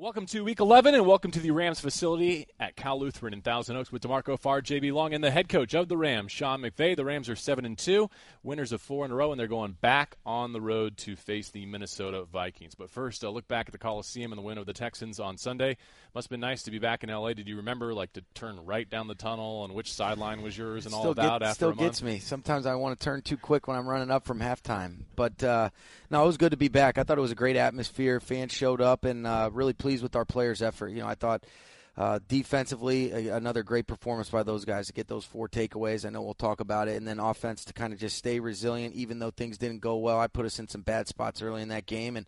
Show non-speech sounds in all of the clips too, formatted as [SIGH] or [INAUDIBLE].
Welcome to Week 11, and welcome to the Rams facility at Cal Lutheran in Thousand Oaks with D'Marco Farr, JB Long, and the head coach of the Rams, Sean McVay. The Rams are seven and two, winners of four in a row, and they're going back on the road to face the Minnesota Vikings. But first, a look back at the Coliseum and the win of the Texans on Sunday. Must have been nice to be back in LA. Did you remember like to turn right down the tunnel and which sideline was yours and still all that? Get, after still gets me. Sometimes I want to turn too quick when I'm running up from halftime. But uh, no, it was good to be back. I thought it was a great atmosphere. Fans showed up, and uh, really pleased with our players' effort. You know, I thought. Uh, defensively, a, another great performance by those guys to get those four takeaways. I know we'll talk about it. And then offense to kind of just stay resilient, even though things didn't go well. I put us in some bad spots early in that game. And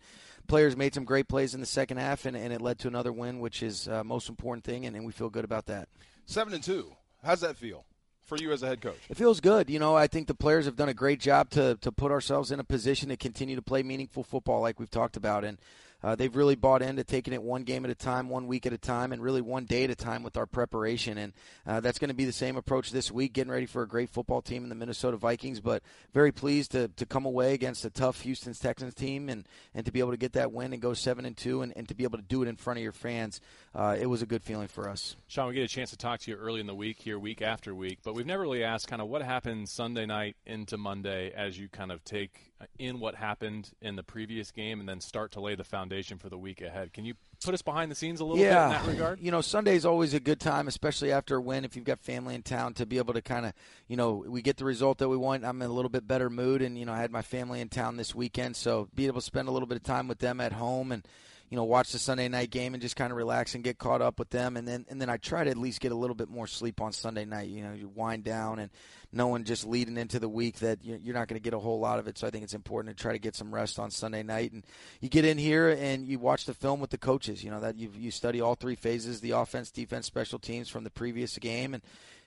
players made some great plays in the second half, and, and it led to another win, which is uh, most important thing. And, and we feel good about that. Seven and two. How's that feel? for you as a head coach? It feels good. You know, I think the players have done a great job to to put ourselves in a position to continue to play meaningful football, like we've talked about, and. Uh, they've really bought into taking it one game at a time, one week at a time, and really one day at a time with our preparation. And uh, that's going to be the same approach this week, getting ready for a great football team in the Minnesota Vikings. But very pleased to, to come away against a tough Houston Texans team and, and to be able to get that win and go seven and two, and, and to be able to do it in front of your fans. Uh, it was a good feeling for us. Sean, we get a chance to talk to you early in the week here, week after week, but we've never really asked kind of what happened Sunday night into Monday as you kind of take in what happened in the previous game and then start to lay the foundation for the week ahead. Can you put us behind the scenes a little yeah. bit in that regard? You know, Sunday is always a good time, especially after a win. If you've got family in town, to be able to kind of, you know, we get the result that we want. I'm in a little bit better mood, and you know, I had my family in town this weekend, so be able to spend a little bit of time with them at home and you know, watch the Sunday night game and just kind of relax and get caught up with them. And then, and then I try to at least get a little bit more sleep on Sunday night. You know, you wind down and knowing just leading into the week that you're not going to get a whole lot of it. So I think it's important to try to get some rest on Sunday night. And you get in here and you watch the film with the coaches. You know that you you study all three phases: the offense, defense, special teams from the previous game and.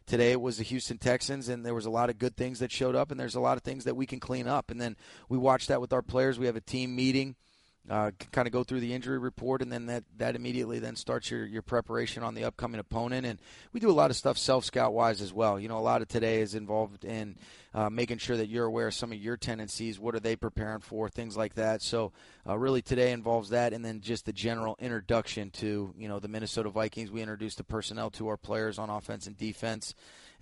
Today it was the Houston Texans, and there was a lot of good things that showed up, and there's a lot of things that we can clean up. And then we watch that with our players. We have a team meeting uh, kind of go through the injury report, and then that, that immediately then starts your, your preparation on the upcoming opponent. And we do a lot of stuff self scout wise as well. You know, a lot of today is involved in uh, making sure that you're aware of some of your tendencies. What are they preparing for? Things like that. So uh, really today involves that, and then just the general introduction to you know the Minnesota Vikings. We introduce the personnel to our players on offense and defense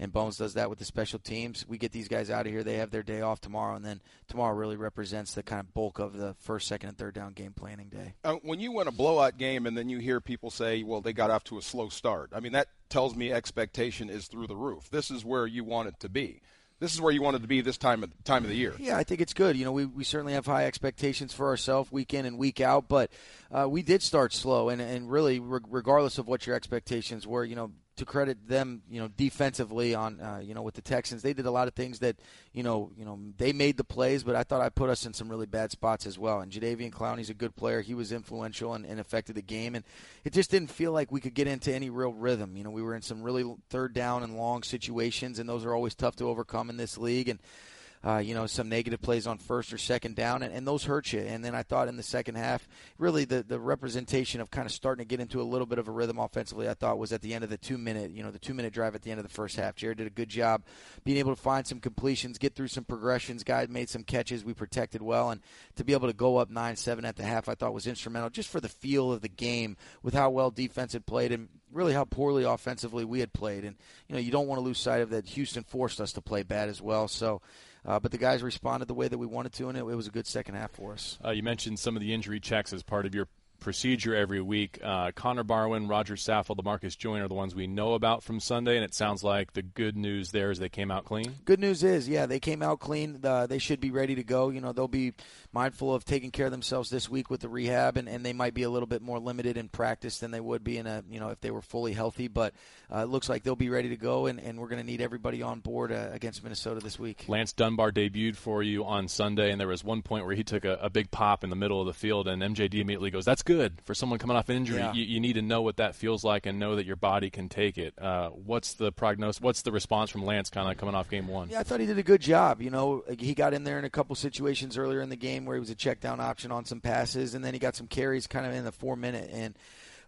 and Bones does that with the special teams. We get these guys out of here. They have their day off tomorrow, and then tomorrow really represents the kind of bulk of the first, second, and third down game planning day. Uh, when you win a blowout game and then you hear people say, well, they got off to a slow start, I mean, that tells me expectation is through the roof. This is where you want it to be this is where you wanted to be this time of time of the year. Yeah, I think it's good. You know, we, we certainly have high expectations for ourselves week in and week out, but uh, we did start slow, and and really, re- regardless of what your expectations were, you know, to credit them, you know, defensively on, uh, you know, with the Texans, they did a lot of things that, you know, you know, they made the plays, but I thought I put us in some really bad spots as well. And Jadeveon Clowney's a good player; he was influential and, and affected the game, and it just didn't feel like we could get into any real rhythm. You know, we were in some really third down and long situations, and those are always tough to overcome in this league, and uh, you know, some negative plays on first or second down, and, and those hurt you. And then I thought in the second half, really the, the representation of kind of starting to get into a little bit of a rhythm offensively, I thought was at the end of the two minute, you know, the two minute drive at the end of the first half. Jared did a good job being able to find some completions, get through some progressions. Guy made some catches. We protected well, and to be able to go up nine seven at the half, I thought was instrumental just for the feel of the game with how well defense had played and really how poorly offensively we had played. And you know, you don't want to lose sight of that. Houston forced us to play bad as well. So. Uh, but the guys responded the way that we wanted to, and it, it was a good second half for us. Uh, you mentioned some of the injury checks as part of your procedure every week. Uh, Connor Barwin, Roger Saffold, Demarcus Joyner are the ones we know about from Sunday, and it sounds like the good news there is they came out clean. Good news is, yeah, they came out clean. Uh, they should be ready to go. You know, they'll be mindful of taking care of themselves this week with the rehab, and, and they might be a little bit more limited in practice than they would be in a, you know, if they were fully healthy. But uh, it looks like they'll be ready to go, and, and we're going to need everybody on board uh, against Minnesota this week. Lance Dunbar debuted for you on Sunday, and there was one point where he took a, a big pop in the middle of the field, and MJD immediately goes, "That's good for someone coming off injury. Yeah. You, you, need to know what that feels like and know that your body can take it." Uh, what's the prognosis? What's the response from Lance, kind of coming off game one? Yeah, I thought he did a good job. You know, he got in there in a couple situations earlier in the game where he was a check down option on some passes, and then he got some carries kind of in the four minute and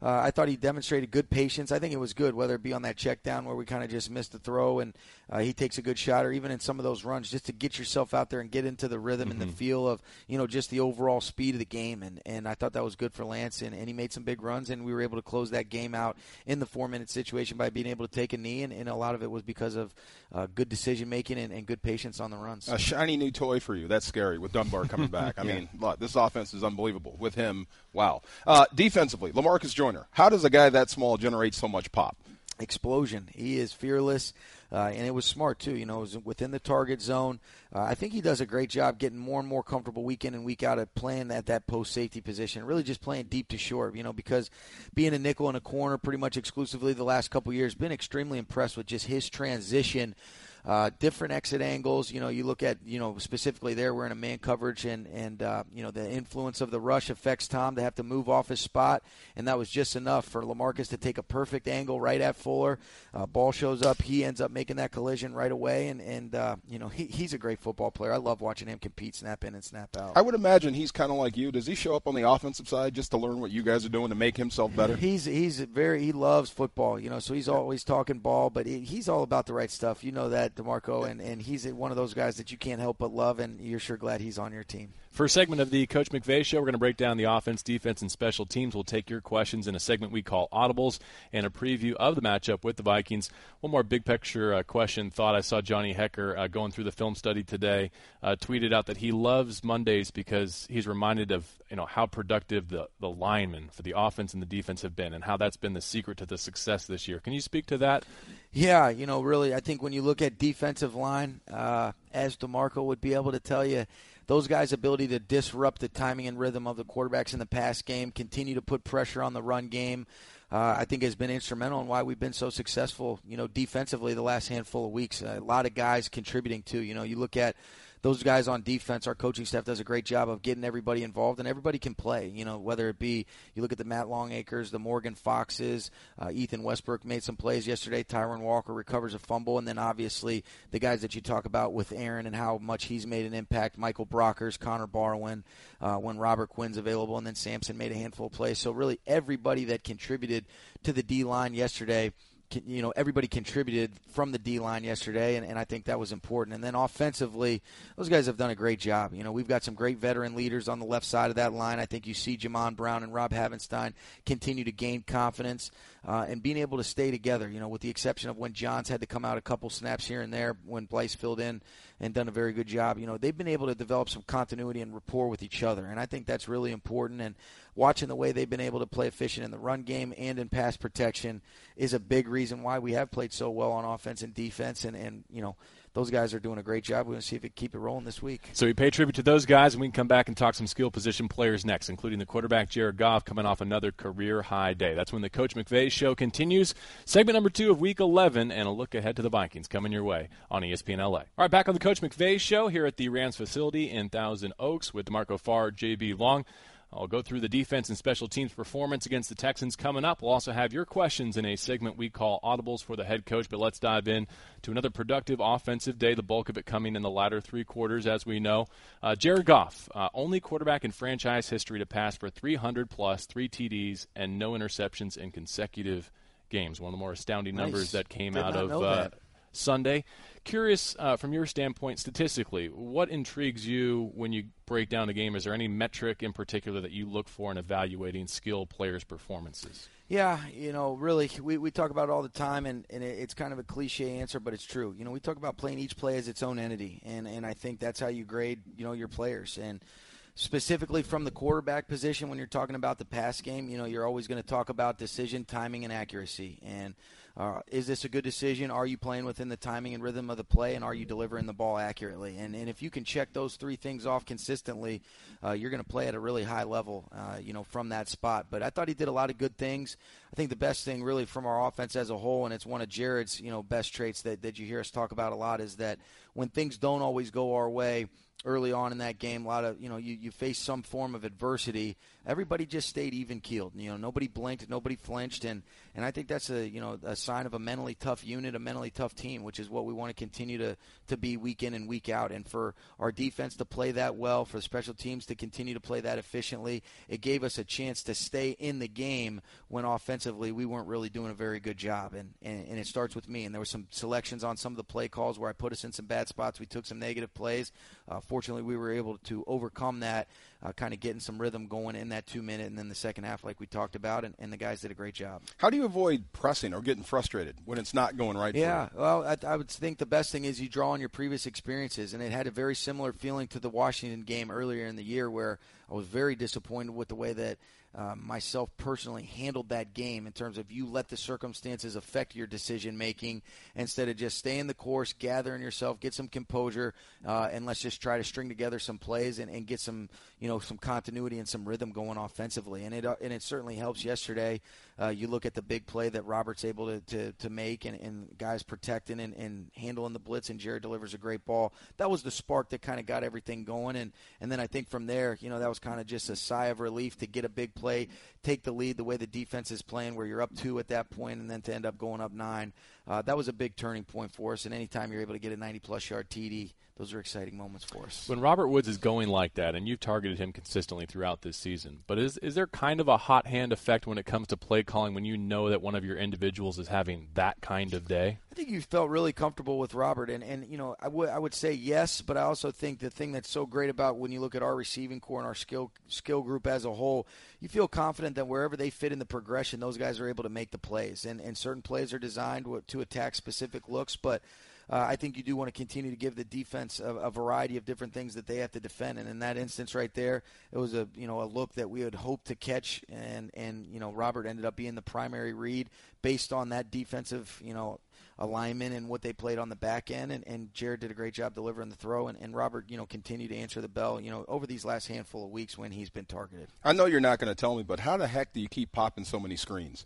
uh, I thought he demonstrated good patience. I think it was good, whether it be on that check down where we kind of just missed the throw and uh, he takes a good shot, or even in some of those runs, just to get yourself out there and get into the rhythm mm-hmm. and the mm-hmm. feel of you know just the overall speed of the game. And and I thought that was good for Lance, and, and he made some big runs, and we were able to close that game out in the four minute situation by being able to take a knee, and, and a lot of it was because of uh, good decision making and, and, good patience on the runs. A shiny new toy for you. That's scary with Dunbar coming back. I [LAUGHS] yeah. mean, look, this offense is unbelievable with him. Wow. Uh, defensively, Lamarcus Joyner. How does a guy that small generate so much pop? Explosion. He is fearless. Uh, and it was smart too. You know, it was within the target zone. Uh, I think he does a great job getting more and more comfortable week in and week out at playing at that post safety position. Really, just playing deep to short. You know, because being a nickel in a corner pretty much exclusively the last couple years, been extremely impressed with just his transition uh, different exit angles. You know, you look at you know specifically there we're in a man coverage, and and uh, you know the influence of the rush affects Tom to have to move off his spot, and that was just enough for Lamarcus to take a perfect angle right at Fuller. Uh, ball shows up, he ends up making that collision right away, and and uh, you know he, he's a great football player. I love watching him compete, snap in and snap out. I would imagine he's kind of like you. Does he show up on the offensive side just to learn what you guys are doing to make himself better? He's he's very he loves football, you know, so he's always talking ball, but he, he's all about the right stuff. You know that D'Marco, and, and he's one of those guys that you can't help but love, and you're sure glad he's on your team. A segment of the Coach McVay show, we're going to break down the offense, defense, and special teams. We'll take your questions in a segment we call Audibles and a preview of the matchup with the Vikings. One more big picture uh, question thought I saw Johnny Hekker uh, going through the film study today uh, tweeted out that he loves Mondays because he's reminded of you know how productive the, the linemen for the offense and the defense have been and how that's been the secret to the success this year. Can you speak to that? Yeah, you know, really, I think when you look at defensive line, uh, as D'Marco would be able to tell you, those guys' ability to disrupt the timing and rhythm of the quarterbacks in the pass game, continue to put pressure on the run game, uh, I think has been instrumental in why we've been so successful, you know, defensively the last handful of weeks. A lot of guys contributing too. You know, you look at those guys on defense, our coaching staff does a great job of getting everybody involved, and everybody can play. You know, whether it be you look at the Matt Longacres, the Morgan Foxes, uh, Ethan Westbrook made some plays yesterday. Tyrunn Walker recovers a fumble, and then obviously the guys that you talk about with Aaron and how much he's made an impact. Michael Brockers, Connor Barwin, uh, when Robert Quinn's available, and then Samson made a handful of plays. So really, everybody that contributed to the D line yesterday you know everybody contributed from the D line yesterday, and, and I think that was important. And then offensively, those guys have done a great job. You know, we've got some great veteran leaders on the left side of that line. I think you see Jamon Brown and Rob Havenstein continue to gain confidence uh, and being able to stay together. You know, with the exception of when Johns had to come out a couple snaps here and there when Blythe filled in and done a very good job. You know, they've been able to develop some continuity and rapport with each other, and I think that's really important. And watching the way they've been able to play efficient in the run game and in pass protection is a big reason why we have played so well on offense and defense. And, and you know, those guys are doing a great job. We're going to see if can keep it rolling this week. So we pay tribute to those guys, and we can come back and talk some skill position players next, including the quarterback Jared Goff coming off another career high day. That's when the Coach McVay show continues. Segment number two of Week 11, and a look ahead to the Vikings coming your way on ESPN LA. All right, back on the Coach McVay show here at the Rams facility in Thousand Oaks with D'Marco Farr, JB Long. I'll go through the defense and special teams performance against the Texans coming up. We'll also have your questions in a segment we call Audibles for the head coach. But let's dive in to another productive offensive day, the bulk of it coming in the latter three quarters, as we know. Uh, Jared Goff, uh, only quarterback in franchise history to pass for 300 plus, three TDs, and no interceptions in consecutive games. One of the more astounding nice. numbers that came Did out of uh, Sunday. Curious uh, from your standpoint, statistically, what intrigues you when you break down the game? Is there any metric in particular that you look for in evaluating skill players' performances? Yeah, you know, really, we, we talk about it all the time, and, and it's kind of a cliche answer, but it's true. You know, we talk about playing each play as its own entity, and, and I think that's how you grade, you know, your players. And specifically from the quarterback position, when you're talking about the pass game, you know, you're always going to talk about decision, timing, and accuracy. And – uh, is this a good decision? Are you playing within the timing and rhythm of the play, and are you delivering the ball accurately? And, and if you can check those three things off consistently, uh, you're going to play at a really high level, uh, you know, from that spot. But I thought he did a lot of good things. I think the best thing, really, from our offense as a whole, and it's one of Jared's, you know, best traits that, that you hear us talk about a lot, is that when things don't always go our way – early on in that game. A lot of you know you, you face some form of adversity. everybody just stayed even keeled. You know, nobody blinked, nobody flinched, and and I think that's a you know a sign of a mentally tough unit, a mentally tough team, which is what we want to continue to to be week in and week out. And for our defense to play that well, for the special teams to continue to play that efficiently, it gave us a chance to stay in the game when we weren't really doing a very good job. And and, and it starts with me. And there were some selections on some of the play calls where I put us in some bad spots. We took some negative plays. Uh, fortunately, we were able to overcome that uh, kind of getting some rhythm going in that two minute and then the second half, like we talked about, and, and the guys did a great job. How do you avoid pressing or getting frustrated when it's not going right? Yeah, well, I, I would think the best thing is you draw on your previous experiences, and it had a very similar feeling to the Washington game earlier in the year where I was very disappointed with the way that um, myself personally handled that game in terms of you let the circumstances affect your decision making instead of just staying the course, gathering yourself, get some composure, uh, and let's just try to string together some plays and, and, get some you know some continuity and some rhythm going offensively. And it uh, and it certainly helps. Yesterday, uh, you look at the big play that Robert's able to, to, to make and, and guys protecting and, and handling the blitz, and Jared delivers a great ball. That was the spark that kind of got everything going. And and then I think from there, you know, that was kind of just a sigh of relief to get a big play, take the lead the way the defense is playing, where you're up two at that point, and then to end up going up nine. Uh, that was a big turning point for us. And anytime you're able to get a 90 plus yard TD, those are exciting moments for us. When Robert Woods is going like that, and you've targeted him consistently throughout this season, but is is there kind of a hot hand effect when it comes to play calling when you know that one of your individuals is having that kind of day? I think you felt really comfortable with Robert, and and you know I would I would say yes, but I also think the thing that's so great about when you look at our receiving corps and our skill skill group as a whole, you feel confident that wherever they fit in the progression, those guys are able to make the plays, and and certain plays are designed to attack specific looks, but uh, I think you do want to continue to give the defense a, a, variety of different things that they have to defend. And in that instance, right there, it was a you know a look that we had hoped to catch, and and you know Robert ended up being the primary read based on that defensive you know alignment and what they played on the back end. And, and Jared did a great job delivering the throw. And, and Robert, you know, continued to answer the bell, you know, over these last handful of weeks when he's been targeted. I know you're not going to tell me, but how the heck do you keep popping so many screens?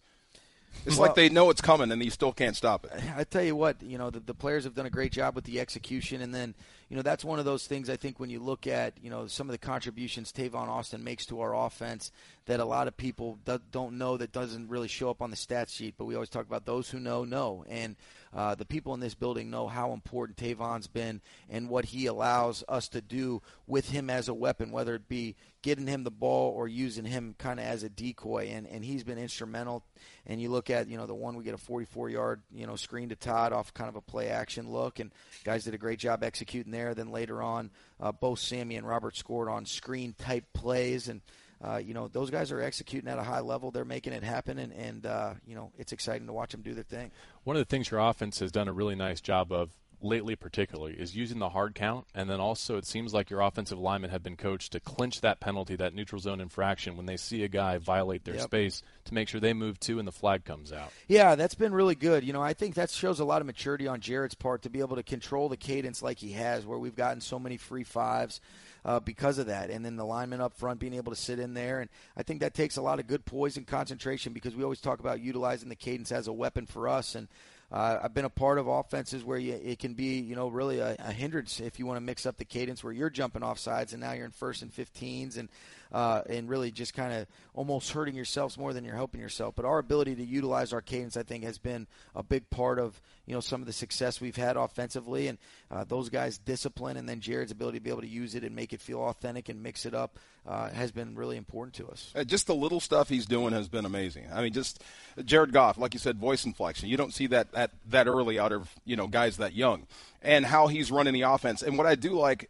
It's well, like they know it's coming and you still can't stop it. I tell you what, you know, the, the players have done a great job with the execution, and then, you know, that's one of those things I think when you look at, you know, some of the contributions Tavon Austin makes to our offense that a lot of people do, don't know that doesn't really show up on the stat sheet. But we always talk about those who know know, and uh, the people in this building know how important Tavon's been and what he allows us to do with him as a weapon, whether it be getting him the ball or using him kind of as a decoy. And, and he's been instrumental. And you look at, you know, the one we get a 44 yard, you know, screen to Todd off kind of a play action look. And guys did a great job executing there. Then later on, uh, both Sammy and Robert scored on screen type plays. And, uh, you know, those guys are executing at a high level. They're making it happen, and, and uh, you know, it's exciting to watch them do their thing. One of the things your offense has done a really nice job of lately, particularly, is using the hard count, and then also it seems like your offensive linemen have been coached to clinch that penalty, that neutral zone infraction, when they see a guy violate their yep. space to make sure they move too and the flag comes out. Yeah, that's been really good. You know, I think that shows a lot of maturity on Jared's part to be able to control the cadence like he has, where we've gotten so many free fives uh, because of that. And then the lineman up front being able to sit in there. And I think that takes a lot of good poise and concentration because we always talk about utilizing the cadence as a weapon for us. And uh, I've been a part of offenses where you, it can be, you know, really a, a hindrance if you want to mix up the cadence where you're jumping off sides and now you're in first and 15s and uh, and really just kind of almost hurting yourselves more than you're helping yourself. But our ability to utilize our cadence, I think, has been a big part of you know some of the success we've had offensively, and uh, those guys' discipline, and then Jared's ability to be able to use it and make it feel authentic and mix it up uh, has been really important to us. Uh, just the little stuff he's doing has been amazing. I mean, just Jared Goff, like you said, voice inflection. You don't see that at, that early out of you know guys that young, and how he's running the offense. And what I do like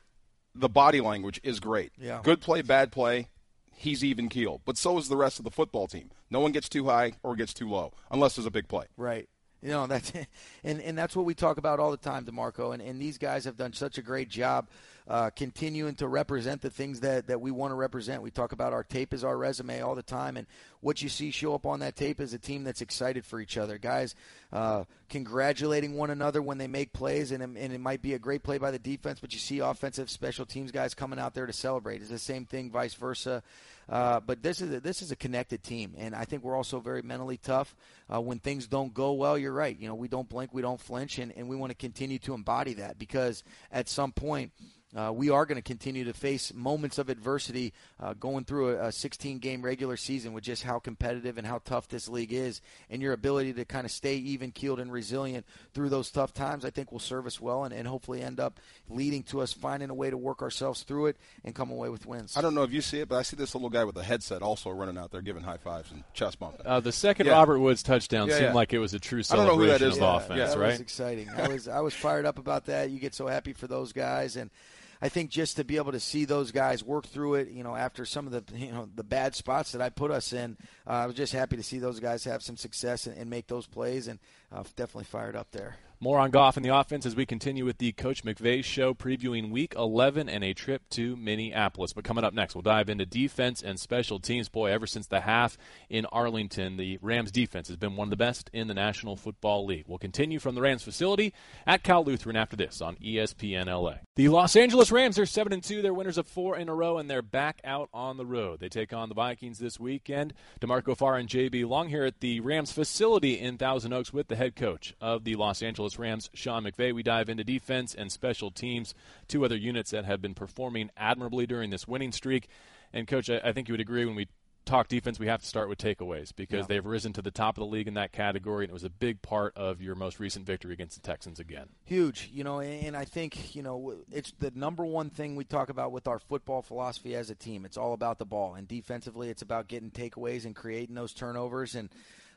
the body language is great. Yeah. Good play, bad play, he's even keel. But so is the rest of the football team. No one gets too high or gets too low unless there's a big play. Right. You know that's [LAUGHS] and and that's what we talk about all the time, D'Marco. And and these guys have done such a great job uh, continuing to represent the things that, that we want to represent. We talk about our tape as our resume all the time, and what you see show up on that tape is a team that's excited for each other. Guys uh, congratulating one another when they make plays, and, and it might be a great play by the defense, but you see offensive special teams guys coming out there to celebrate. It's the same thing, vice versa. Uh, but this is a, this is a connected team, and I think we're also very mentally tough. Uh, when things don't go well, you're right. You know, we don't blink, we don't flinch, and, and we want to continue to embody that because at some point uh, we are going to continue to face moments of adversity uh, going through a, a 16 game regular season with just how competitive and how tough this league is. And your ability to kind of stay even keeled and resilient through those tough times, I think, will serve us well and, and hopefully end up leading to us finding a way to work ourselves through it and come away with wins. I don't know if you see it, but I see this little guy with a headset also running out there giving high fives and chest bumping. Uh, the second Yeah. Robert Woods touchdown Yeah, seemed yeah. like it was a true I don't know who celebration that is, of though. offense, Yeah. that right? was exciting. I was I was fired up about that. You get so happy for those guys, and I think just to be able to see those guys work through it, you know, after some of the you know the bad spots that I put us in, uh, I was just happy to see those guys have some success and, and make those plays, and uh, definitely fired up there. More on Goff and the offense as we continue with the Coach McVay show previewing week 11 and a trip to Minneapolis. But coming up next, we'll dive into defense and special teams. Boy, ever since the half in Arlington, the Rams defense has been one of the best in the National Football League. We'll continue from the Rams facility at Cal Lutheran after this on ESPN LA. The Los Angeles Rams are 7 and 2. They're winners of four in a row, and they're back out on the road. They take on the Vikings this weekend. D'Marco Farr and JB Long here at the Rams facility in Thousand Oaks with the head coach of the Los Angeles Rams, Sean McVay. We dive into defense and special teams, two other units that have been performing admirably during this winning streak. And, Coach, I, I think you would agree when we talk defense, we have to start with takeaways because Yeah. they've risen to the top of the league in that category, and it was a big part of your most recent victory against the Texans again. Huge, you know, and I think you know it's the number one thing we talk about with our football philosophy as a team. It's all about the ball, and defensively, it's about getting takeaways and creating those turnovers. And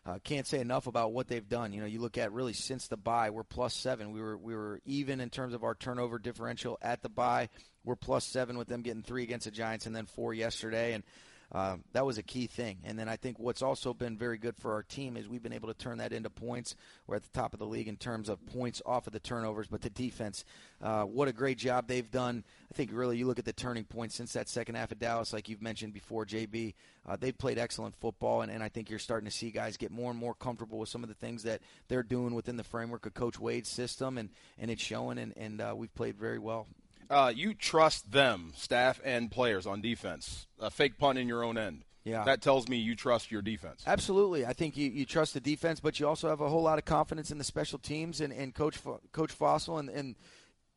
uh, can't say enough about what they've done. You know, you look at really since the bye, we're plus seven. We were we were even in terms of our turnover differential at the bye. We're plus seven with them getting three against the Giants and then four yesterday, and uh, that was a key thing. And then I think what's also been very good for our team is we've been able to turn that into points. We're at the top of the league in terms of points off of the turnovers, but the defense, uh, what a great job they've done. I think really you look at the turning point since that second half of Dallas, like you've mentioned before, JB. Uh, they've played excellent football, and, and I think you're starting to see guys get more and more comfortable with some of the things that they're doing within the framework of Coach Wade's system, and, and it's showing, and, and uh, we've played very well. Uh, you trust them, staff and players on defense. A fake punt in your own end. Yeah. That tells me you trust your defense. Absolutely, I think you, you trust the defense, but you also have a whole lot of confidence in the special teams and, and Coach Fo- Coach Fassel and, and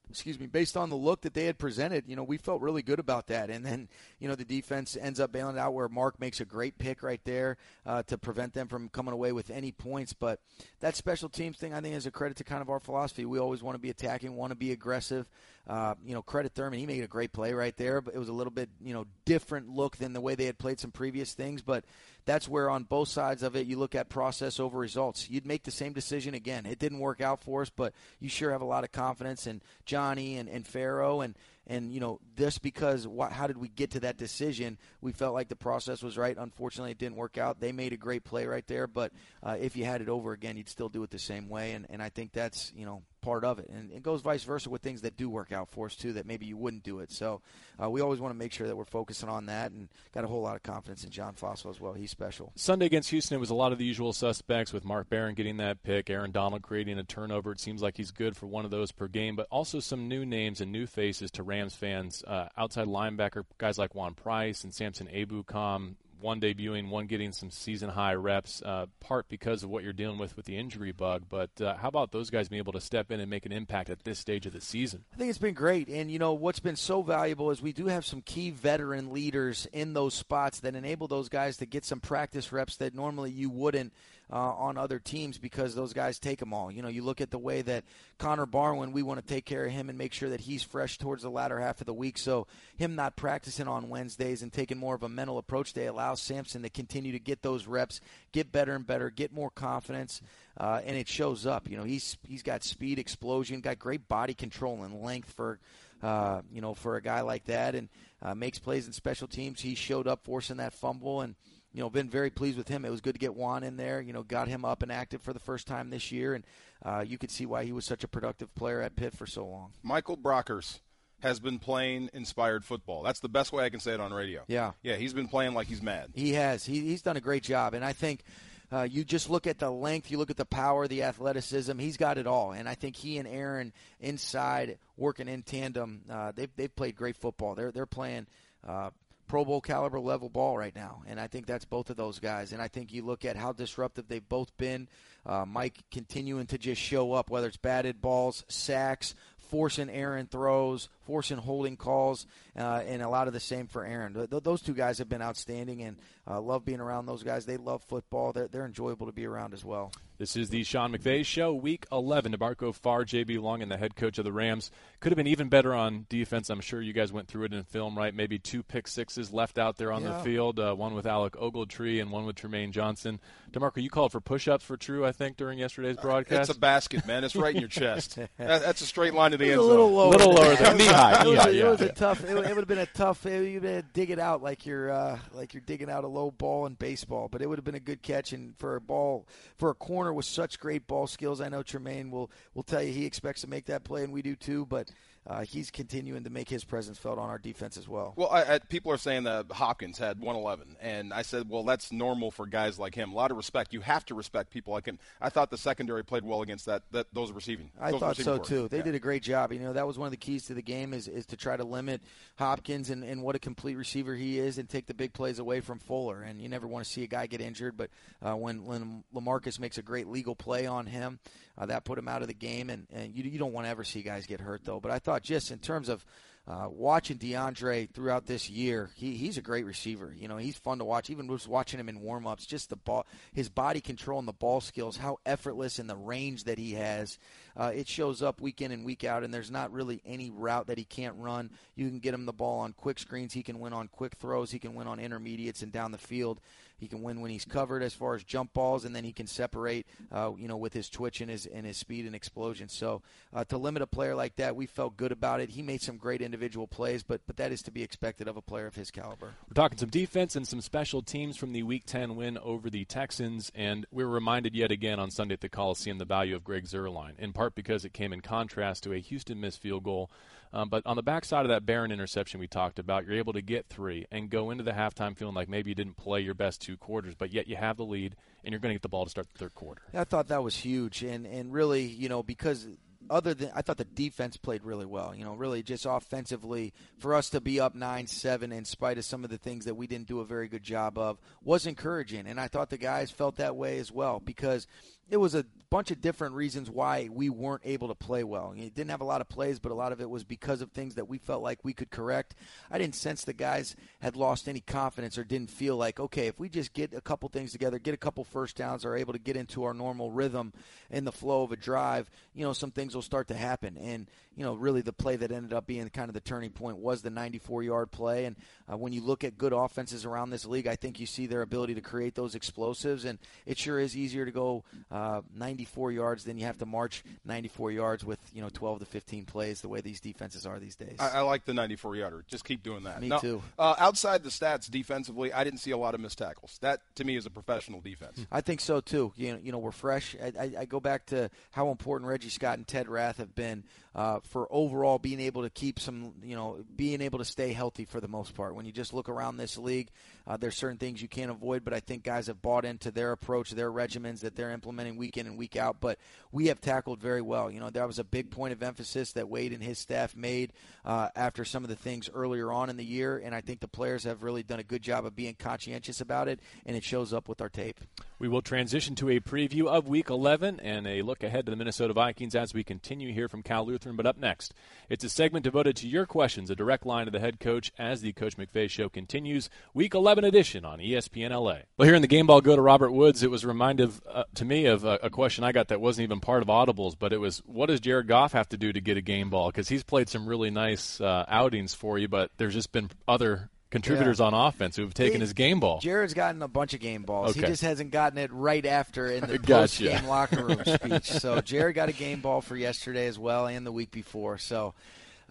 excuse me, based on the look that they had presented, you know, we felt really good about that. And then, you know, the defense ends up bailing out where Mark makes a great pick right there uh, to prevent them from coming away with any points. But that special teams thing, I think, is a credit to kind of our philosophy. We always want to be attacking, want to be aggressive. Uh, you know, credit Thurman. He made a great play right there, but it was a little bit, you know, different look than the way they had played some previous things. But that's where on both sides of it, you look at process over results. You'd make the same decision again. It didn't work out for us, but you sure have a lot of confidence in Johnny and, and Pharoh and and you know just because wh- how did we get to that decision? We felt like the process was right. Unfortunately, it didn't work out. They made a great play right there, but uh, if you had it over again, you'd still do it the same way. And and I think that's you know part of it. And it goes vice versa with things that do work out for us too. That maybe you wouldn't do it. So uh, we always want to make sure that we're focusing on that. And got a whole lot of confidence in John Fassel as well. He's special. Sunday against Houston, it was a lot of the usual suspects with Mark Barron getting that pick, Aaron Donald creating a turnover. It seems like he's good for one of those per game, but also some new names and new faces to Rams fans. Uh, outside linebacker, guys like Juan Price and Samson Ebukam, one debuting, one getting some season high reps, uh, part because of what you're dealing with with the injury bug. But uh, how about those guys being able to step in and make an impact at this stage of the season? I think it's been great. And, you know, what's been so valuable is we do have some key veteran leaders in those spots that enable those guys to get some practice reps that normally you wouldn't uh, on other teams because those guys take them all. You know, you look at the way that Connor Barwin, we want to take care of him and make sure that he's fresh towards the latter half of the week. So, him not practicing on Wednesdays and taking more of a mental approach, they allow Samson to continue to get those reps, get better and better, get more confidence. Uh, and it shows up. You know, he's he's got speed, explosion, got great body control and length for uh, you know for a guy like that, and uh, makes plays in special teams. He showed up forcing that fumble, and you know been very pleased with him. It was good to get Juan in there. You know, got him up and active for the first time this year, and uh, you could see why he was such a productive player at Pitt for so long. Michael Brockers has been playing inspired football. That's the best way I can say it on radio. Yeah. Yeah, he's been playing like he's mad. He has. He, he's done a great job, and I think. Uh, you just look at the length, you look at the power, the athleticism. He's got it all, and I think he and Aaron inside working in tandem. Uh, they've they've played great football. They're they're playing uh, Pro Bowl caliber level ball right now, and I think that's both of those guys. And I think you look at how disruptive they've both been. Uh, Mike continuing to just show up, whether it's batted balls, sacks, forcing Aaron throws, forcing holding calls, uh, and a lot of the same for Aaron. Th- those two guys have been outstanding, and uh, love being around those guys. They love football. They're, they're enjoyable to be around as well. This is the Sean McVay Show, Week 11. D'Marco Farr, JB Long, and the head coach of the Rams could have been even better on defense. I'm sure you guys went through it in film, right? Maybe two pick sixes left out there on Yeah. the field, uh, one with Alec Ogletree and one with Trumaine Johnson. D'Marco, you called for push-ups for True, I think, during yesterday's broadcast. It's a basket, man. It's right in your chest. [LAUGHS] That, that's a straight line to the It end was a little lower. A Little lower than knee-high, It was, knee-high, a, it was a tough. It, would- it would have been a tough. You'd have dig it out like you're uh, like you're digging out a low ball in baseball. But it would have been a good catch, and for a ball for a corner with such great ball skills, I know Trumaine will will tell you he expects to make that play, and we do too. But uh, he's continuing to make his presence felt on our defense as well. Well, I, I, people are saying that Hopkins had 111, and I said, well, that's normal for guys like him. A lot of respect. You have to respect people like him. I thought the secondary played well against that. that those receiving. I those thought receiving so too. They Yeah. did a great job. You know, that was one of the keys to the game is, is to try to limit Hopkins and, and what a complete receiver he is and take the big plays away from Fuller. And you never want to see a guy get injured, but uh, when when Lamarcus makes a great legal play on him, uh, that put him out of the game. And, and you, you don't want to ever see guys get hurt though. But I thought just in terms of uh, watching DeAndre throughout this year, he, he's a great receiver. You know, he's fun to watch. Even just watching him in warmups, just the ball, his body control and the ball skills, how effortless and the range that he has. Uh, it shows up week in and week out, and there's not really any route that he can't run. You can get him the ball on quick screens. He can win on quick throws. He can win on intermediates and down the field. He can win when he's covered as far as jump balls, and then he can separate, uh, you know, with his twitch and his and his speed and explosion. So uh, to limit a player like that, we felt good about it. He made some great individual plays, but but that is to be expected of a player of his caliber. We're talking some defense and some special teams from the Week 10 win over the Texans, and we were reminded yet again on Sunday at the Coliseum the value of Greg Zuerlein, in part because it came in contrast to a Houston missed field goal. Um, but on the backside of that Barron interception we talked about, you're able to get three and go into the halftime feeling like maybe you didn't play your best two quarters, but yet you have the lead and you're going to get the ball to start the third quarter. I thought that was huge, and and really, you know, because other than I thought the defense played really well. You know, really just offensively for us to be up nine seven in spite of some of the things that we didn't do a very good job of was encouraging, and I thought the guys felt that way as well because it was a bunch of different reasons why we weren't able to play well. You didn't have a lot of plays, but a lot of it was because of things that we felt like we could correct. I didn't sense the guys had lost any confidence or didn't feel like, okay, if we just get a couple things together, get a couple first downs, are able to get into our normal rhythm in the flow of a drive, you know, some things will start to happen. And, you know, really the play that ended up being kind of the turning point was the 94 yard play. And uh, when you look at good offenses around this league, I think you see their ability to create those explosives. And it sure is easier to go uh, 94 yards then you have to march 94 yards with, you know, 12 to 15 plays the way these defenses are these days. I, I like the 94 yarder. Just keep doing that. Me No, too. Uh, outside the stats, defensively, I didn't see a lot of missed tackles. That to me is a professional defense. I think so too. You know, you know, we're fresh. I, I, I go back to how important Reggie Scott and Ted Rath have been uh, for overall being able to keep some, you know, being able to stay healthy for the most part. When you just look around this league, uh, there's certain things you can't avoid, but I think guys have bought into their approach, their regimens that they're implementing week in and week out. But we have tackled very well. You know, that was a big point of emphasis that Wade and his staff made uh, after some of the things earlier on in the year, and I think the players have really done a good job of being conscientious about it, and it shows up with our tape. We will transition to a preview of Week 11 and a look ahead to the Minnesota Vikings as we continue here from Cal Lutheran. But up next, it's a segment devoted to your questions, a direct line to the head coach as the Coach McVay Show continues. Week 11 edition on ESPN LA. Well, here in the game ball, go to Robert Woods. It was reminded uh, to me of a, a question I got that wasn't even part of Audibles, but it was, what does Jared Goff have to do to get a game ball? Because he's played some really nice uh, outings for you, but there's just been other contributors on offense who have taken his game ball. Jared's gotten a bunch of game balls. He just hasn't gotten it right after in [LAUGHS] the post game locker room speech. So Jared got a game ball for yesterday as well and the week before. So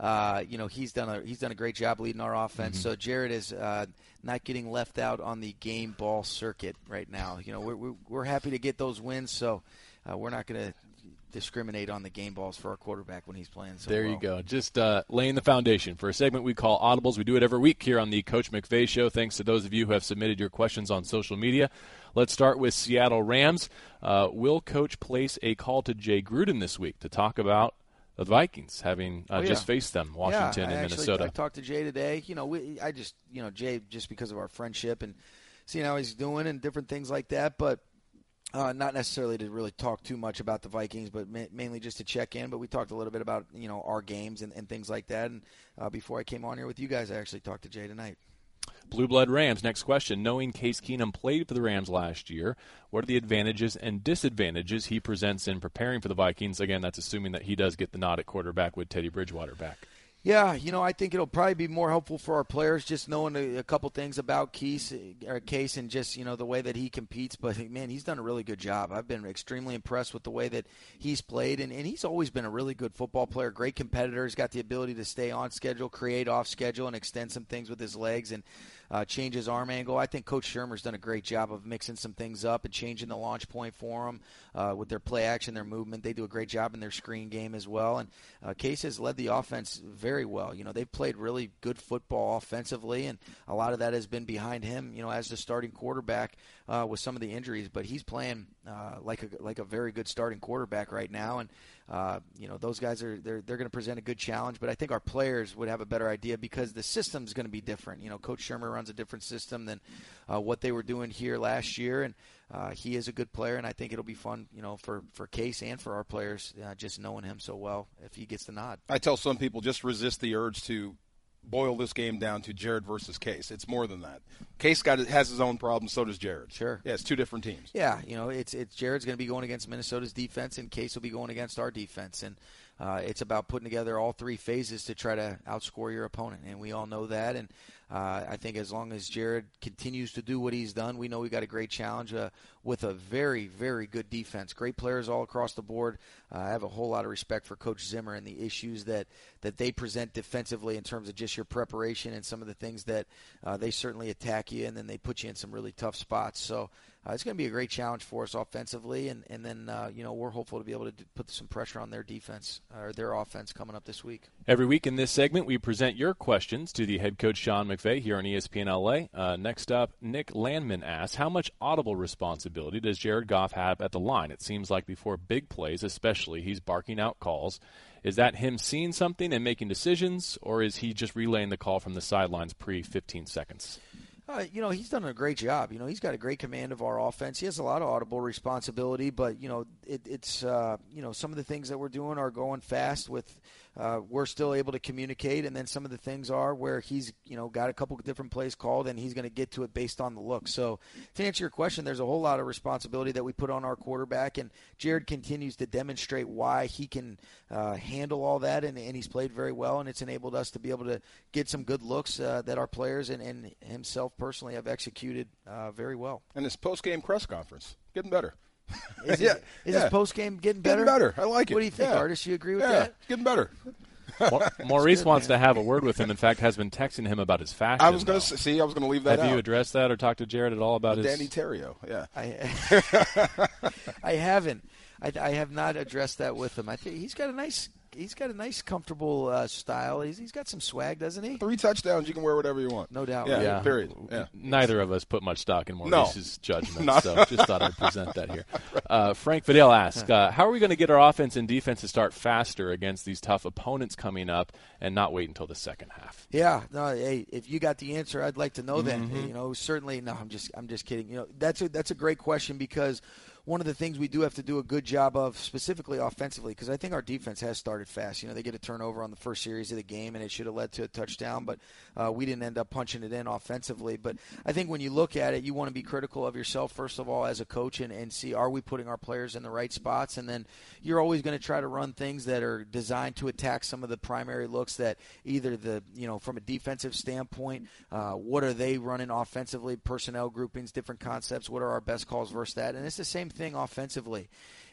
uh, you know he's done a he's done a great job leading our offense. Mm-hmm. So Jared is uh, not getting left out on the game ball circuit right now. You know we're we're, we're happy to get those wins. So uh, we're not going to discriminate on the game balls for our quarterback when he's playing. So There you go. Just uh, laying the foundation for a segment we call Audibles. We do it every week here on the Coach McVay Show. Thanks to those of you who have submitted your questions on social media. Let's start with Seattle Rams. Uh, will Coach place a call to Jay Gruden this week to talk about the Vikings having uh, Oh, yeah. just faced them, Washington yeah, I and actually, Minnesota? I talked to Jay today. You know, we, I just, you know, Jay just because of our friendship and seeing how he's doing and different things like that. But Uh, not necessarily to really talk too much about the Vikings, but ma- mainly just to check in. But we talked a little bit about you know our games and, and things like that. And uh, before I came on here with you guys, I actually talked to Jay tonight. Blue Blood Rams. Next question. Knowing Case Keenum played for the Rams last year, what are the advantages and disadvantages he presents in preparing for the Vikings? Again, that's assuming that he does get the nod at quarterback with Teddy Bridgewater back. Yeah, you know, I think it'll probably be more helpful for our players just knowing a, a couple things about Case, or Case and just you know the way that he competes. But man, he's done a really good job. I've been extremely impressed with the way that he's played, and, and he's always been a really good football player. Great competitor. He's got the ability to stay on schedule, create off schedule, and extend some things with his legs. And uh, change his arm angle. I think Coach Shurmur's done a great job of mixing some things up and changing the launch point for them uh, with their play action, their movement. They do a great job in their screen game as well. And uh, Case has led the offense very well. You know, they've played really good football offensively, and a lot of that has been behind him. You know, as the starting quarterback uh, with some of the injuries, but he's playing uh, like a like a very good starting quarterback right now, and uh, you know those guys are they're they're going to present a good challenge. But I think our players would have a better idea because the system's going to be different. You know, Coach Shurmur runs a different system than uh, what they were doing here last year, and uh, he is a good player, and I think it'll be fun, you know, for for Case and for our players, uh, just knowing him so well if he gets the nod. I tell some people just resist the urge to boil this game down to Jared versus Case. It's more than that. Case got has his own problems. So does Jared. Sure. Yeah, it's two different teams. Yeah, you know, it's it's Jared's going to be going against Minnesota's defense, and Case will be going against our defense, and uh, it's about putting together all three phases to try to outscore your opponent, and we all know that. And uh, I think as long as Jared continues to do what he's done, we know we got a great challenge uh, with a very, very good defense. Great players all across the board. Uh, I have a whole lot of respect for Coach Zimmer and the issues that, that they present defensively in terms of just your preparation and some of the things that uh, they certainly attack you and then they put you in some really tough spots. So uh, it's going to be a great challenge for us offensively, and and then uh, you know we're hopeful to be able to put some pressure on their defense or their offense coming up this week. Every week in this segment, we present your questions to the head coach Sean McVay here on ESPN LA. Uh, next up, Nick Landman asks, "How much audible responsibility does Jared Goff have at the line? It seems like before big plays, especially, he's barking out calls." Is that him seeing something and making decisions, or is he just relaying the call from the sidelines pre 15 seconds? Uh, you know, he's done a great job. You know, he's got a great command of our offense. He has a lot of audible responsibility, but you know, it, it's uh, you know some of the things that we're doing are going fast with uh, we're still able to communicate. And then some of the things are where he's, you know, got a couple different plays called and he's going to get to it based on the look. So to answer your question, there's a whole lot of responsibility that we put on our quarterback. And Jared continues to demonstrate why he can uh, handle all that. And, and, he's played very well. And it's enabled us to be able to get some good looks uh, that our players and, and, himself personally have executed uh, very well. And his post game press conference, getting better. [LAUGHS] Is, yeah, it, is yeah. his post game getting better? Getting better. I like it. What do you think, yeah. Artis? You agree with yeah, that? Getting better. [LAUGHS] Maurice wants to have a word with him. In fact, has been texting him about his fashion. I was going to see. I was going to leave that. Have out. you addressed that or talked to Jared at all about with his Danny Terrio? Yeah, I, [LAUGHS] I haven't. I, I have not addressed that with him. I think he's got a nice he's got a nice, comfortable uh, style. He's, he's got some swag, doesn't he? Three touchdowns, you can wear whatever you want. No doubt. Yeah. yeah. Period. Yeah. Neither of us put much stock in Maurice's no. judgment, [LAUGHS] so just thought I'd present that here. [LAUGHS] Uh, Frank Fidel asks, uh, "How are we going to get our offense and defense to start faster against these tough opponents coming up, and not wait until the second half?" Yeah. No. Hey, if you got the answer, I'd like to know mm-hmm. that. You know, certainly. No, I'm just I'm just kidding. You know, that's a that's a great question because one of the things we do have to do a good job of, specifically offensively, because I think our defense has started fast. You know, they get a turnover on the first series of the game, and it should have led to a touchdown, but uh, we didn't end up punching it in offensively. But I think when you look at it, you want to be critical of yourself, first of all, as a coach, and, and see are we putting our players in the right spots? And then you're always going to try to run things that are designed to attack some of the primary looks that either the, you know, from a defensive standpoint, uh, what are they running offensively, personnel groupings, different concepts, what are our best calls versus that? And it's the same thing offensively.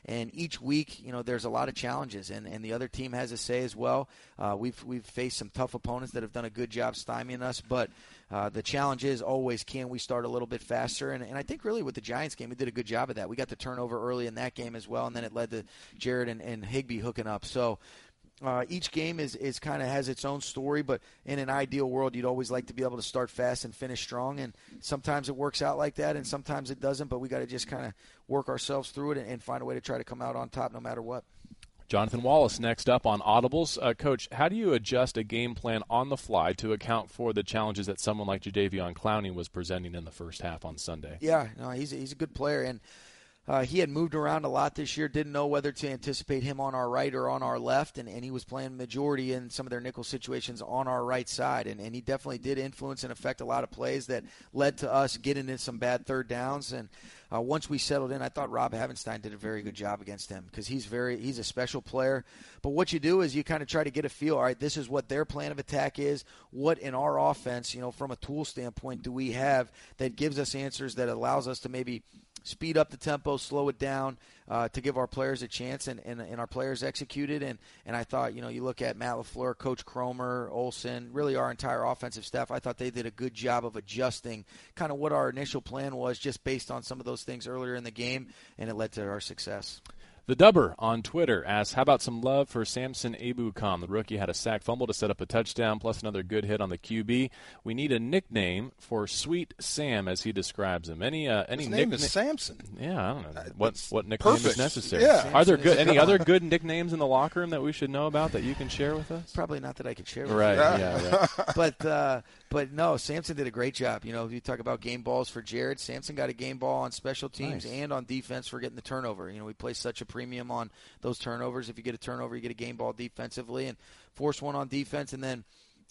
And each week, you know, there's a lot of challenges, and, and the other team has a say as well. Uh, we've we've faced some tough opponents that have done a good job stymieing us, but uh, the challenge is always can we start a little bit faster? And, and I think really with the Giants game, we did a good job of that. We got the turnover early in that game as well, and then it led to Jared and, and Higbee hooking up. So uh, each game is, is kind of has its own story, but in an ideal world, you'd always like to be able to start fast and finish strong. And sometimes it works out like that, and sometimes it doesn't. But we got to just kind of work ourselves through it and, and, find a way to try to come out on top, no matter what. Jonathan Wallace next up on Audibles. Uh, Coach, how do you adjust a game plan on the fly to account for the challenges that someone like Jadeveon Clowney was presenting in the first half on Sunday? Yeah, no, he's he's a good player, and uh, he had moved around a lot this year. Didn't know whether to anticipate him on our right or on our left, and, and he was playing majority in some of their nickel situations on our right side, and, and he definitely did influence and affect a lot of plays that led to us getting in some bad third downs. And uh, once we settled in, I thought Rob Havenstein did a very good job against him because he's very he's a special player. But what you do is you kind of try to get a feel. All right, this is what their plan of attack is. What in our offense, you know, from a tool standpoint, do we have that gives us answers that allows us to maybe speed up the tempo, slow it down uh, to give our players a chance, and, and, and our players executed. And, and I thought, you know, you look at Matt LaFleur, Coach Kromer, Olson, really our entire offensive staff, I thought they did a good job of adjusting kind of what our initial plan was just based on some of those things earlier in the game, and it led to our success. The Dubber on Twitter asks, "How about some love for Samson Ebukam? The rookie had a sack fumble to set up a touchdown, plus another good hit on the QB. We need a nickname for Sweet Sam, as he describes him. Any uh, any His name nickna- is Samson. Yeah, I don't know Uh, what that's what nickname is necessary. Yeah. Are there good any other [LAUGHS] good nicknames in the locker room that we should know about that you can share with us? Probably not that I could share with Right. you. Yeah. Right. [LAUGHS] but uh, but no, Samson did a great job. You know, if you talk about game balls for Jared, Samson got a game ball on special teams Nice. and on defense for getting the turnover. You know, we place such a premium on those turnovers. If you get a turnover, you get a game ball defensively, and force one on defense, and then.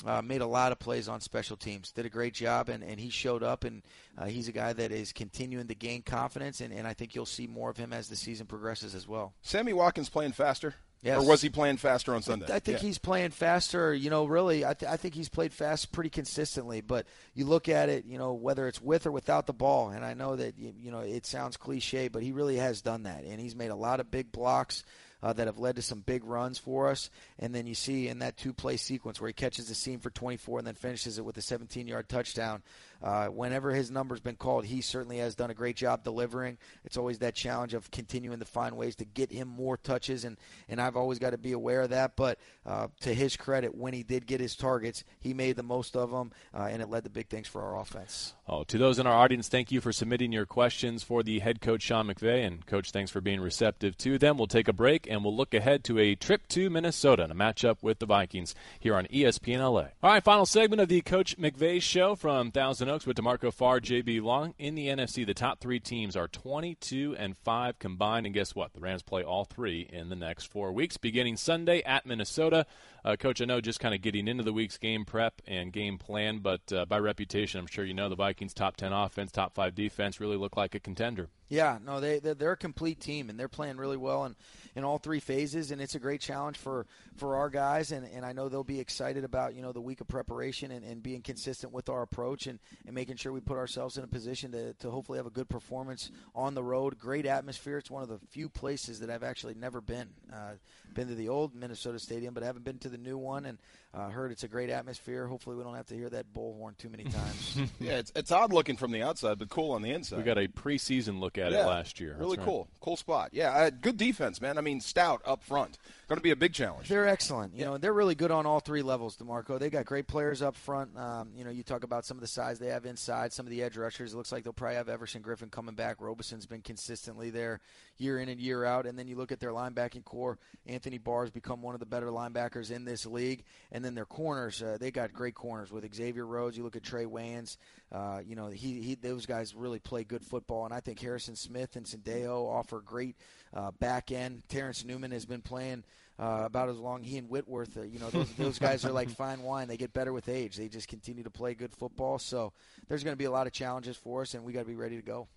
Uh, made a lot of plays on special teams. Did a great job, and, and he showed up, and uh, he's a guy that is continuing to gain confidence, and, and I think you'll see more of him as the season progresses as well. Sammy Watkins playing faster? Yes. Or was he playing faster on Sunday? I think Yeah. he's playing faster. You know, really, I, th- I think he's played fast pretty consistently. But you look at it, you know, whether it's with or without the ball, and I know that you, you know it sounds cliche, but he really has done that, and he's made a lot of big blocks. Uh, that have led to some big runs for us. And then you see in that two play sequence where he catches the seam for 24 and then finishes it with a 17 yard touchdown. Uh, whenever his number's been called, he certainly has done a great job delivering. It's always that challenge of continuing to find ways to get him more touches, and, and I've always got to be aware of that. But uh, to his credit, when he did get his targets, he made the most of them, uh, and it led to big things for our offense. Oh, to those in our audience, thank you for submitting your questions for the head coach Sean McVay, and coach, thanks for being receptive to them. We'll take a break and we'll look ahead to a trip to Minnesota and a matchup with the Vikings here on ESPN LA. All right, final segment of the Coach McVay show from Thousand Oaks with D'Marco Farr, JB Long in the NFC. The top three teams are 22 and five combined, and guess what? The Rams play all three in the next four weeks, beginning Sunday at Minnesota. Uh, Coach, I know just kind of getting into the week's game prep and game plan, but uh, by reputation, I'm sure you know the Vikings' top 10 offense, top five defense really look like a contender. Yeah, no, they they're, a complete team and they're playing really well in, in all three phases, and it's a great challenge for, for our guys, and, and I know they'll be excited about you know the week of preparation and, and being consistent with our approach and, and making sure we put ourselves in a position to, to hopefully have a good performance on the road. Great atmosphere. It's one of the few places that I've actually never been. Uh, been to the old Minnesota Stadium, but haven't been to the new one, and uh, heard it's a great atmosphere. Hopefully, we don't have to hear that bullhorn too many times. [LAUGHS] Yeah, it's, it's odd looking from the outside, but cool on the inside. We got a preseason look at yeah, it last year. Really right. cool. Cool spot. Yeah, uh, good defense, man. I mean, stout up front. Going to be a big challenge. They're excellent. You know, they're really good on all three levels, D'Marco. They got great players up front. Um, you know, you talk about some of the size they have inside, some of the edge rushers. It looks like they'll probably have Everson Griffen coming back. Robison's been consistently there year in and year out. And then you look at their linebacking corps. Anthony Barr's become one of the better linebackers in this league. And then their corners, uh, they got great corners with Xavier Rhodes. You look at Trae Waynes. Uh, you know, he, he those guys really play good football. And I think Harrison Smith and Sendejo offer great uh, back end. Terrence Newman has been playing uh, about as long. He and Whitworth, uh, you know, those, [LAUGHS] those guys are like fine wine. They get better with age. They just continue to play good football. So there's going to be a lot of challenges for us, and we got to be ready to go.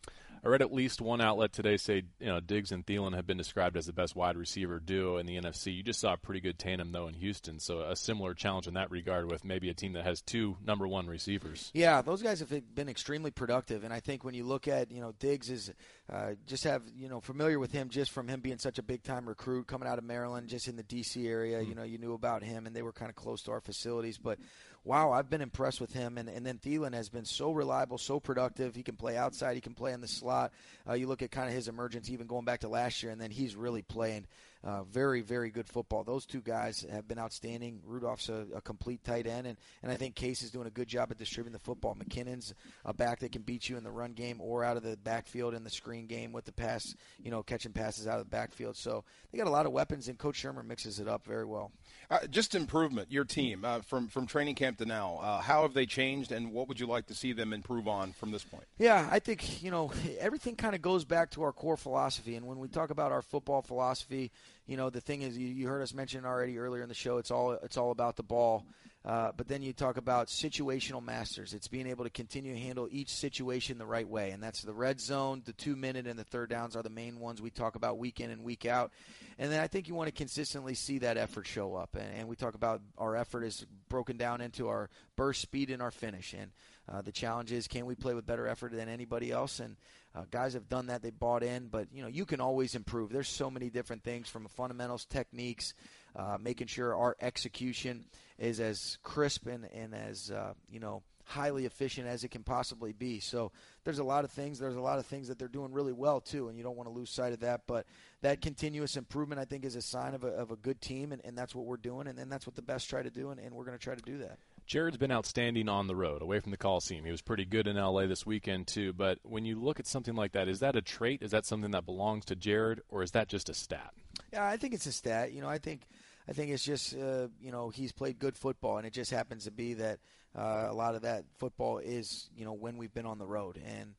I read at least one outlet today say you know Diggs and Thielen have been described as the best wide receiver duo in the NFC. You just saw a pretty good tandem though in Houston, so a similar challenge in that regard with maybe a team that has two number one receivers. Yeah, those guys have been extremely productive, and I think when you look at you know Diggs is uh, just have you know familiar with him just from him being such a big time recruit coming out of Maryland, just in the D.C. area. You know, you knew about him, and they were kind of close to our facilities, but. Wow, I've been impressed with him, and, and then Thielen has been so reliable, so productive. He can play outside, he can play in the slot. Uh, you look at kind of his emergence, even going back to last year, and then he's really playing uh, very, very good football. Those two guys have been outstanding. Rudolph's a, a, complete tight end, and, and I think Case is doing a good job at distributing the football. McKinnon's a back that can beat you in the run game or out of the backfield in the screen game with the pass, you know, catching passes out of the backfield. So they got a lot of weapons, and Coach Shurmur mixes it up very well. Uh, just improvement, your team uh, from from training camp to now. Uh, how have they changed, and what would you like to see them improve on from this point? Yeah, I think you know everything kind of goes back to our core philosophy, and when we talk about our football philosophy, you know the thing is you, you heard us mention already earlier in the show. It's all it's all about the ball. Uh, but then you talk about situational masters. It's being able to continue to handle each situation the right way, and that's the red zone, the two minute, and the third downs are the main ones we talk about week in and week out. And then I think you want to consistently see that effort show up. And, and we talk about our effort is broken down into our burst speed and our finish. And uh, the challenge is, can we play with better effort than anybody else? And uh, guys have done that; they bought in. But you know, you can always improve. There's so many different things from fundamentals, techniques, uh, making sure our execution is as crisp and, and as uh, you know highly efficient as it can possibly be. So there's a lot of things. There's a lot of things that they're doing really well too, and you don't want to lose sight of that. But that continuous improvement, I think, is a sign of a, of a good team, and, and that's what we're doing, and, and that's what the best try to do, and, and we're going to try to do that. Jared's been outstanding on the road, away from the Coliseum. He was pretty good in LA this weekend too. But when you look at something like that, is that a trait? Is that something that belongs to Jared, or is that just a stat? Yeah, I think it's a stat. You know, I think I think it's just uh, you know he's played good football, and it just happens to be that uh, a lot of that football is you know when we've been on the road, and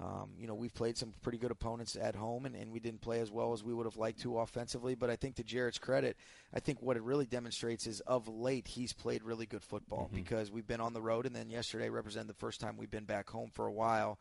um, you know we've played some pretty good opponents at home, and, and we didn't play as well as we would have liked to offensively. But I think to Jared's credit, I think what it really demonstrates is of late he's played really good football mm-hmm. because we've been on the road, and then yesterday represented the first time we've been back home for a while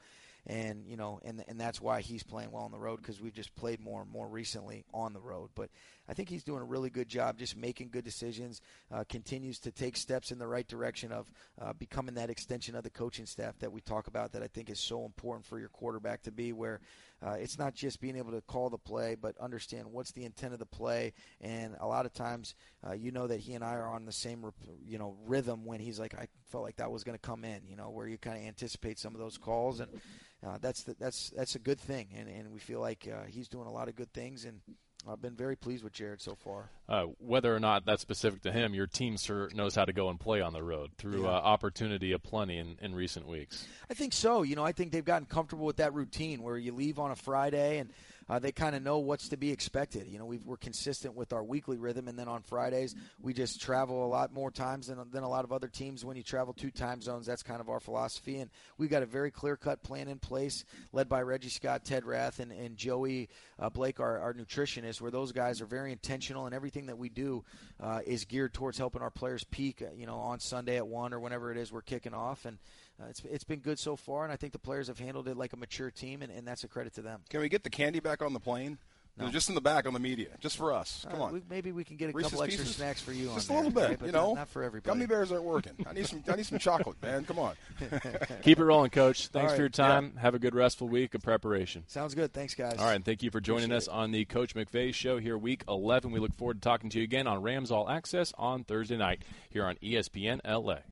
and you know, and and that's why he's playing well on the road because we've just played more and more recently on the road. But I think he's doing a really good job, just making good decisions. Uh, continues to take steps in the right direction of uh, becoming that extension of the coaching staff that we talk about. That I think is so important for your quarterback to be where uh, it's not just being able to call the play, but understand what's the intent of the play. And a lot of times, uh, you know that he and I are on the same, you know, rhythm when he's like, I felt like that was going to come in, you know, where you kind of anticipate some of those calls. And uh, that's the, that's that's a good thing, and and we feel like uh, he's doing a lot of good things, and I've been very pleased with Jared so far. Uh, whether or not that's specific to him, your team sure knows how to go and play on the road through yeah. uh, opportunity aplenty in, in recent weeks. I think so. You know, I think they've gotten comfortable with that routine where you leave on a Friday and uh, they kind of know what's to be expected. You know, we are consistent with our weekly rhythm, and then on Fridays we just travel a lot more times than, than a lot of other teams. When you travel two time zones, that's kind of our philosophy, and we've got a very clear cut plan in place, led by Reggie Scott, Ted Rath, and, and Joey uh, Blake, our, our nutritionist, where those guys are very intentional, and everything that we do uh, is geared towards helping our players peak. Uh, you know, on Sunday at one or whenever it is we're kicking off, and uh, it's it's been good so far, and I think the players have handled it like a mature team, and, and that's a credit to them. Can we get the candy back on the plane? No. Just in the back on the media, just for us. Come uh, on. We, maybe we can get a Reese's couple extra pieces? snacks for you. Just a little bit, you know. Not for everybody. Gummy bears aren't working. I need some. I need some [LAUGHS] chocolate, man. Come on. [LAUGHS] Keep it rolling, Coach. Thanks right. for your time. Yeah. Have a good restful week of preparation. Sounds good. Thanks, guys. All right, and thank you for joining Appreciate us on the Coach McVay Show here, Week 11. We look forward to talking to you again on Rams All Access on Thursday night here on ESPN LA.